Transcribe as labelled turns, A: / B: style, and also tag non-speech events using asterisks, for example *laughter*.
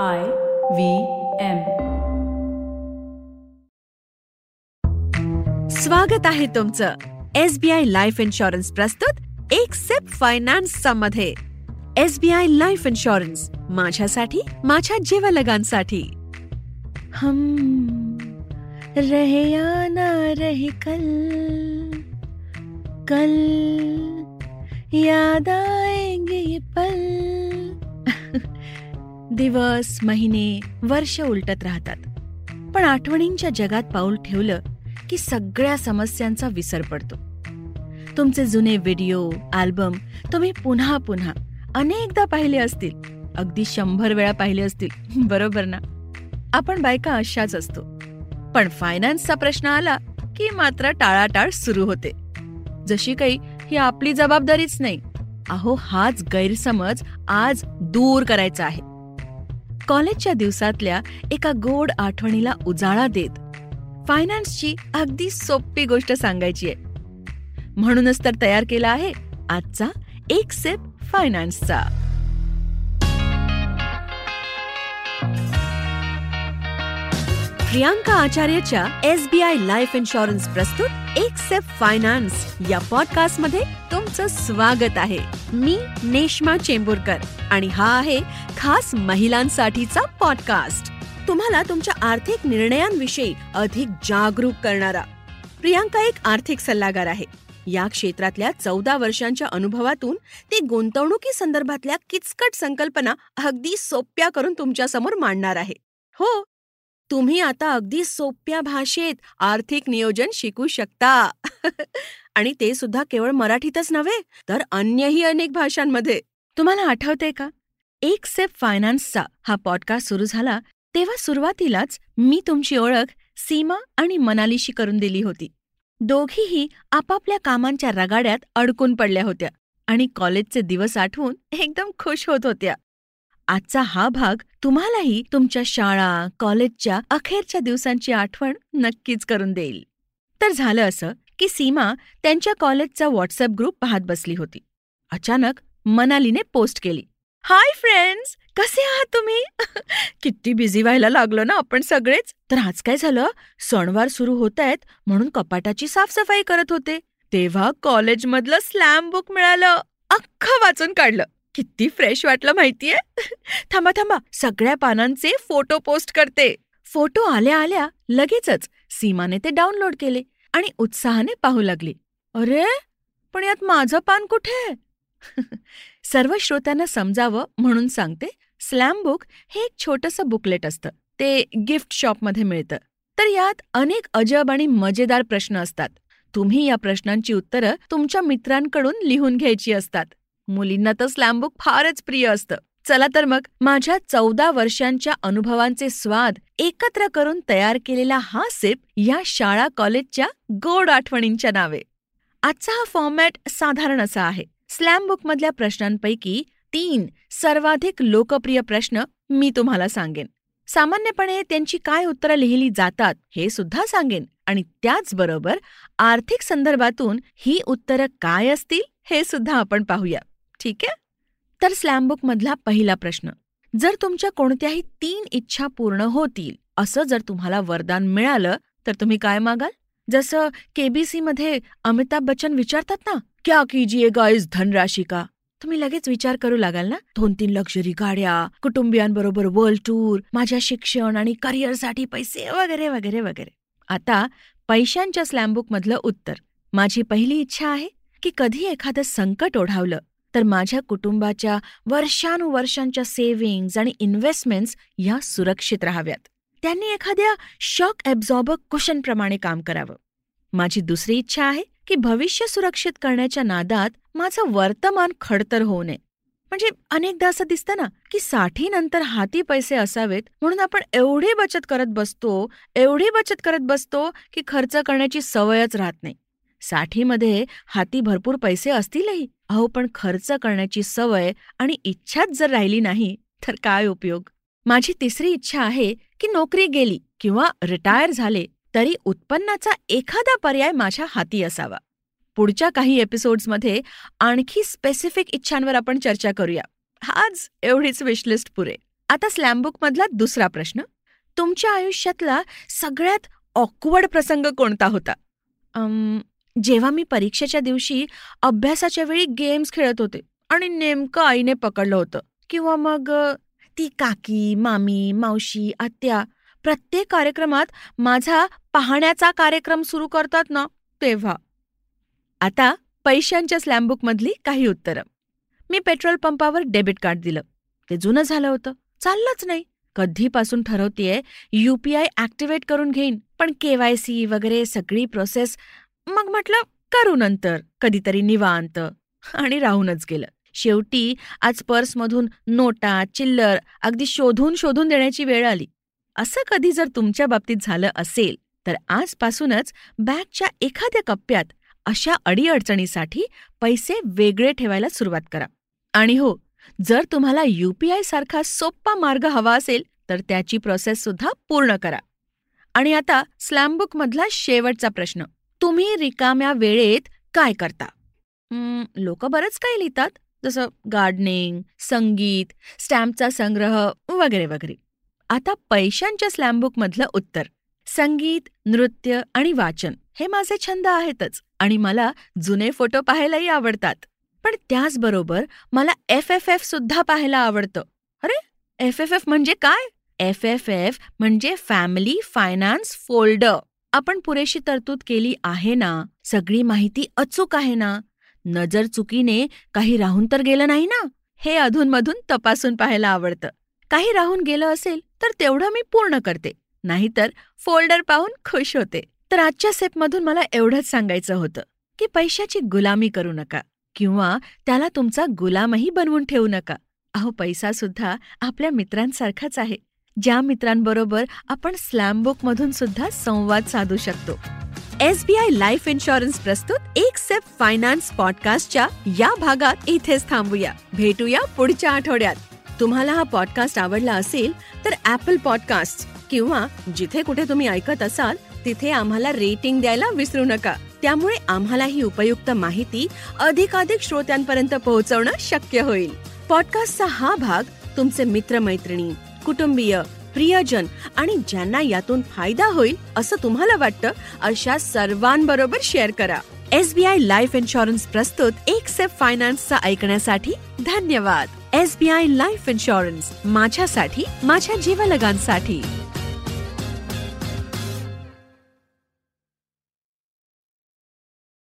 A: I V M.
B: स्वागत आहे तुमचं एसबीआय लाईफ इन्शुरन्स प्रस्तुत एक सिप फायनान्सचा मध्ये. एसबीआय लाईफ इन्शुरन्स माझ्यासाठी माझ्या जीवलगांसाठी. हम रहे या ना रहे कल कल याद आएंगे ये पल. दिवस महिने वर्ष उलटत राहतात. पण आठवणींच्या जगात पाऊल ठेवलं की सगळ्या समस्यांचा विसर पडतो. तुमचे जुने व्हिडिओ अल्बम तुम्ही पुन्हा पुन्हा अनेकदा पाहिले असतील. अगदी शंभर वेळा पाहिले असतील. *laughs* बरोबर ना? आपण बायका अशाच असतो. पण फायनान्सचा प्रश्न आला की मात्र टाळाटाळ सुरू होते. जशी काही ही आपली जबाबदारीच नाही. अहो हाच गैरसमज आज दूर करायचा आहे. कॉलेजच्या दिवसातल्या एका गोड आठवणीला उजाळा देत फायनान्सची अगदी सोपी गोष्ट सांगायची आहे. म्हणूनच तर तयार केला आहे आजचा एक सेप फायनान्सचा Priyanka आचार्यच्या S B I life insurance प्रस्तुत एक सेफ फायनान्स या पॉडकास्टमध्ये तुमचं स्वागत आहे. मी नेश्मा चेंबूरकर आणि हा आहे खास महिलांसाठीचा पॉडकास्ट तुम्हाला तुमच्या आर्थिक निर्णयांविषयी अधिक जागरूक करणारा. प्रियांका एक आर्थिक सल्लागार आहे. या क्षेत्रातल्या चौदा वर्षांच्या अनुभवातून ती गुंतवणुकी संदर्भातल्या किचकट संकल्पना अगदी सोप्या करून तुमच्यासमोर मांडणार आहे. हो तुम्ही आता अगदी सोप्या भाषेत आर्थिक नियोजन शिकू शकता. *laughs* आणि ते सुद्धा केवळ मराठीतच नव्हे तर अन्यही अनेक भाषांमध्ये. तुम्हाला आठवते का? एक सेप फायनान्सचा हा पॉडकास्ट सुरू झाला तेव्हा सुरुवातीलाच मी तुमची ओळख सीमा आणि मनालीशी करून दिली होती. दोघीही आपापल्या कामांच्या रगाड्यात अडकून पडल्या होत्या आणि कॉलेजचे दिवस आठवून एकदम खुश होत होत्या. आजचा हा भाग तुम्हालाही तुमच्या शाळा कॉलेजच्या अखेरच्या दिवसांची आठवण नक्कीच करून देईल. तर झालं असं की सीमा त्यांच्या कॉलेजचा व्हॉट्सअप ग्रुप पाहत बसली होती. अचानक मनालीने पोस्ट केली. हाय फ्रेंड्स कसे आहात तुम्ही? *laughs* किती बिझी व्हायला लागलो ना आपण सगळेच. तर आज काय झालं? सणवार सुरू होत आहेत म्हणून कपाटाची साफसफाई करत होते. तेव्हा कॉलेजमधलं स्लॅम बुक मिळालं. अख्खं वाचून काढलं. किती फ्रेश वाटलं माहितीये? थांबा थांबा. सगळ्या पानांचे फोटो पोस्ट करते. फोटो आल्या आल्या लगेचच सीमाने ते डाउनलोड केले आणि उत्साहाने पाहू लागली. अरे पण यात माझं पान कुठे? सर्व श्रोत्यांना समजावं म्हणून सांगते स्लॅम बुक हे एक छोटंसं बुकलेट असतं. ते गिफ्ट शॉपमध्ये मिळतं. तर यात अनेक अजब आणि मजेदार प्रश्न असतात. तुम्ही या प्रश्नांची उत्तरं तुमच्या मित्रांकडून लिहून घ्यायची असतात. मुलींना तर स्लॅम बुक फारच प्रिय असतं. चला तर मग माझ्या चौदा वर्षांच्या अनुभवांचे स्वाद एकत्र करून तयार केलेला हा सिप या शाळा कॉलेजच्या गोड आठवणींच्या नावे. आजचा हा फॉर्मॅट साधारण असा आहे. स्लॅम बुकमधल्या प्रश्नांपैकी तीन सर्वाधिक लोकप्रिय प्रश्न मी तुम्हाला सांगेन. सामान्यपणे त्यांची काय उत्तरं लिहिली जातात हे सुद्धा सांगेन. आणि त्याचबरोबर आर्थिक संदर्भातून ही उत्तरं काय असतील हे सुद्धा आपण पाहूया. ठीक आहे? तर स्लॅमबुक मधला पहिला प्रश्न. जर तुमच्या कोणत्याही तीन इच्छा पूर्ण होतील असं जर तुम्हाला वरदान मिळालं तर तुम्ही काय मागाल? जसं केबीसी मध्ये अमिताभ बच्चन विचारतात ना क्या कीजिएगा इस धनराशी का? तुम्ही लगेच विचार करू लागाल ना? दोन तीन लक्झरी गाड्या कुटुंबियांबरोबर वर्ल्ड टूर माझ्या शिक्षण आणि करिअरसाठी पैसे वगैरे वगैरे वगैरे. आता पैशांच्या स्लॅमबुक मधलं उत्तर. माझी पहिली इच्छा आहे की कधी एखादं संकट ओढावलं. तर माझ्या कुटुंबाच्या वर्षानुवर्षांच्या सेव्हिंग्ज आणि इन्व्हेस्टमेंट्स ह्या सुरक्षित राहाव्यात. त्यांनी एखाद्या शॉक ॲब्झॉर्बर कुशनप्रमाणे काम करावं. माझी दुसरी इच्छा आहे की भविष्य सुरक्षित करण्याच्या नादात माझं वर्तमान खडतर होऊ नये. म्हणजे अनेकदा असं दिसतं ना की साठीनंतर हाती पैसे असावेत म्हणून आपण एवढी बचत करत बसतो एवढी बचत करत बसतो की खर्च करण्याची सवयच राहत नाही. साठीमध्ये हाती भरपूर पैसे असतीलही. अहो पण खर्च करण्याची सवय आणि इच्छाच जर राहिली नाही तर काय उपयोग? माझी तिसरी इच्छा आहे की नोकरी गेली किंवा रिटायर झाले तरी उत्पन्नाचा एखादा पर्याय माझ्या हाती असावा. पुढच्या काही एपिसोड्समध्ये आणखी स्पेसिफिक इच्छांवर आपण चर्चा करूया. आज एवढीच विशलिस्ट पुरे. आता स्लॅमबुकमधला दुसरा प्रश्न. तुमच्या आयुष्यातला सगळ्यात ऑकवर्ड प्रसंग कोणता होता? जेव्हा मी परीक्षेच्या दिवशी अभ्यासाच्या वेळी गेम्स खेळत होते आणि नेमकं आईने पकडलं होतं. किंवा मग ती काकी मामी मावशी आत्या प्रत्येक कार्यक्रमात माझा पाहण्याचा कार्यक्रम सुरू करतात ना तेव्हा. आता पैशांच्या स्लॅमबुकमधली काही उत्तरं. मी पेट्रोल पंपावर डेबिट कार्ड दिलं. ते जुनं झालं होतं. चाललंच नाही. कधीपासून ठरवतेय आय ऍक्टिव्हेट करून घेईन. पण केवायसी वगैरे सगळी प्रोसेस मग म्हटलं करू नंतर कधीतरी निवांत. आणि राहूनच गेलं. शेवटी आज पर्समधून नोटा चिल्लर अगदी शोधून शोधून देण्याची वेळ आली. असं कधी जर तुमच्या बाबतीत झालं असेल तर आजपासूनच बॅगच्या एखाद्या कप्प्यात अशा अडीअडचणीसाठी पैसे वेगळे ठेवायला सुरुवात करा. आणि हो जर तुम्हाला यूपीआय सारखा सोप्पा मार्ग हवा असेल तर त्याची प्रोसेस सुद्धा पूर्ण करा. आणि आता स्लॅमबुकमधला शेवटचा प्रश्न. तुम्ही रिकाम्या वेळेत काय करता? लोक बरंच काही लिहितात. जसं गार्डनिंग संगीत स्टॅम्पचा संग्रह वगैरे वगैरे. आता पैशांच्या स्लॅमबुकमधलं उत्तर. संगीत नृत्य आणि वाचन हे माझे छंद आहेतच आणि मला जुने फोटो पाहायलाही आवडतात. पण त्याचबरोबर मला एफ एफ एफ सुद्धा पाहायला आवडतं. अरे एफ एफ एफ म्हणजे काय? एफ एफ एफ म्हणजे फॅमिली फायनान्स फोल्डर. आपण पुरेशी तरतूद केली आहे ना सगळी माहिती अचूक आहे ना? नजर चुकीने काही राहून तर गेलं नाही ना? हे अधूनमधून तपासून पाहायला आवडतं. काही राहून गेलं असेल तर तेवढं मी पूर्ण करते नाहीतर फोल्डर पाहून खुश होते. तर आजच्या सेपमधून मला एवढंच सांगायचं होतं की पैशाची गुलामी करू नका किंवा त्याला तुमचा गुलामही बनवून ठेवू नका. अहो पैसा सुद्धा आपल्या मित्रांसारखाच आहे. ज्या मित्रांबरोबर आपण स्लॅमबुक मधून सुद्धा संवाद साधू शकतो. S B I life insurance प्रस्तुत एक सेफ फायनान्स पॉडकास्टच्या या भागात इथेच थांबूया. भेटूया पुढच्या आठवड्यात. तुम्हाला हा पॉडकास्ट आवडला असेल तर ऍपल पॉडकास्ट किंवा जिथे कुठे तुम्ही ऐकत असाल तिथे आम्हाला रेटिंग द्यायला विसरू नका. त्यामुळे आम्हाला ही उपयुक्त माहिती अधिकाधिक श्रोत्यांपर्यंत पोहोचवणं शक्य होईल. पॉडकास्टचा हा भाग तुमचे मित्रमैत्रिणी कुटुंबीय प्रियजन आणि ज्यांना यातून फायदा होईल असं तुम्हाला वाटतं अशा सर्वांबरोबर शेअर करा. S B I life insurance प्रस्तुत एक सेफ फायनान्सचा ऐकण्यासाठी धन्यवाद. S B I life insurance माझ्यासाठी माझ्या जीवलगांसाठी.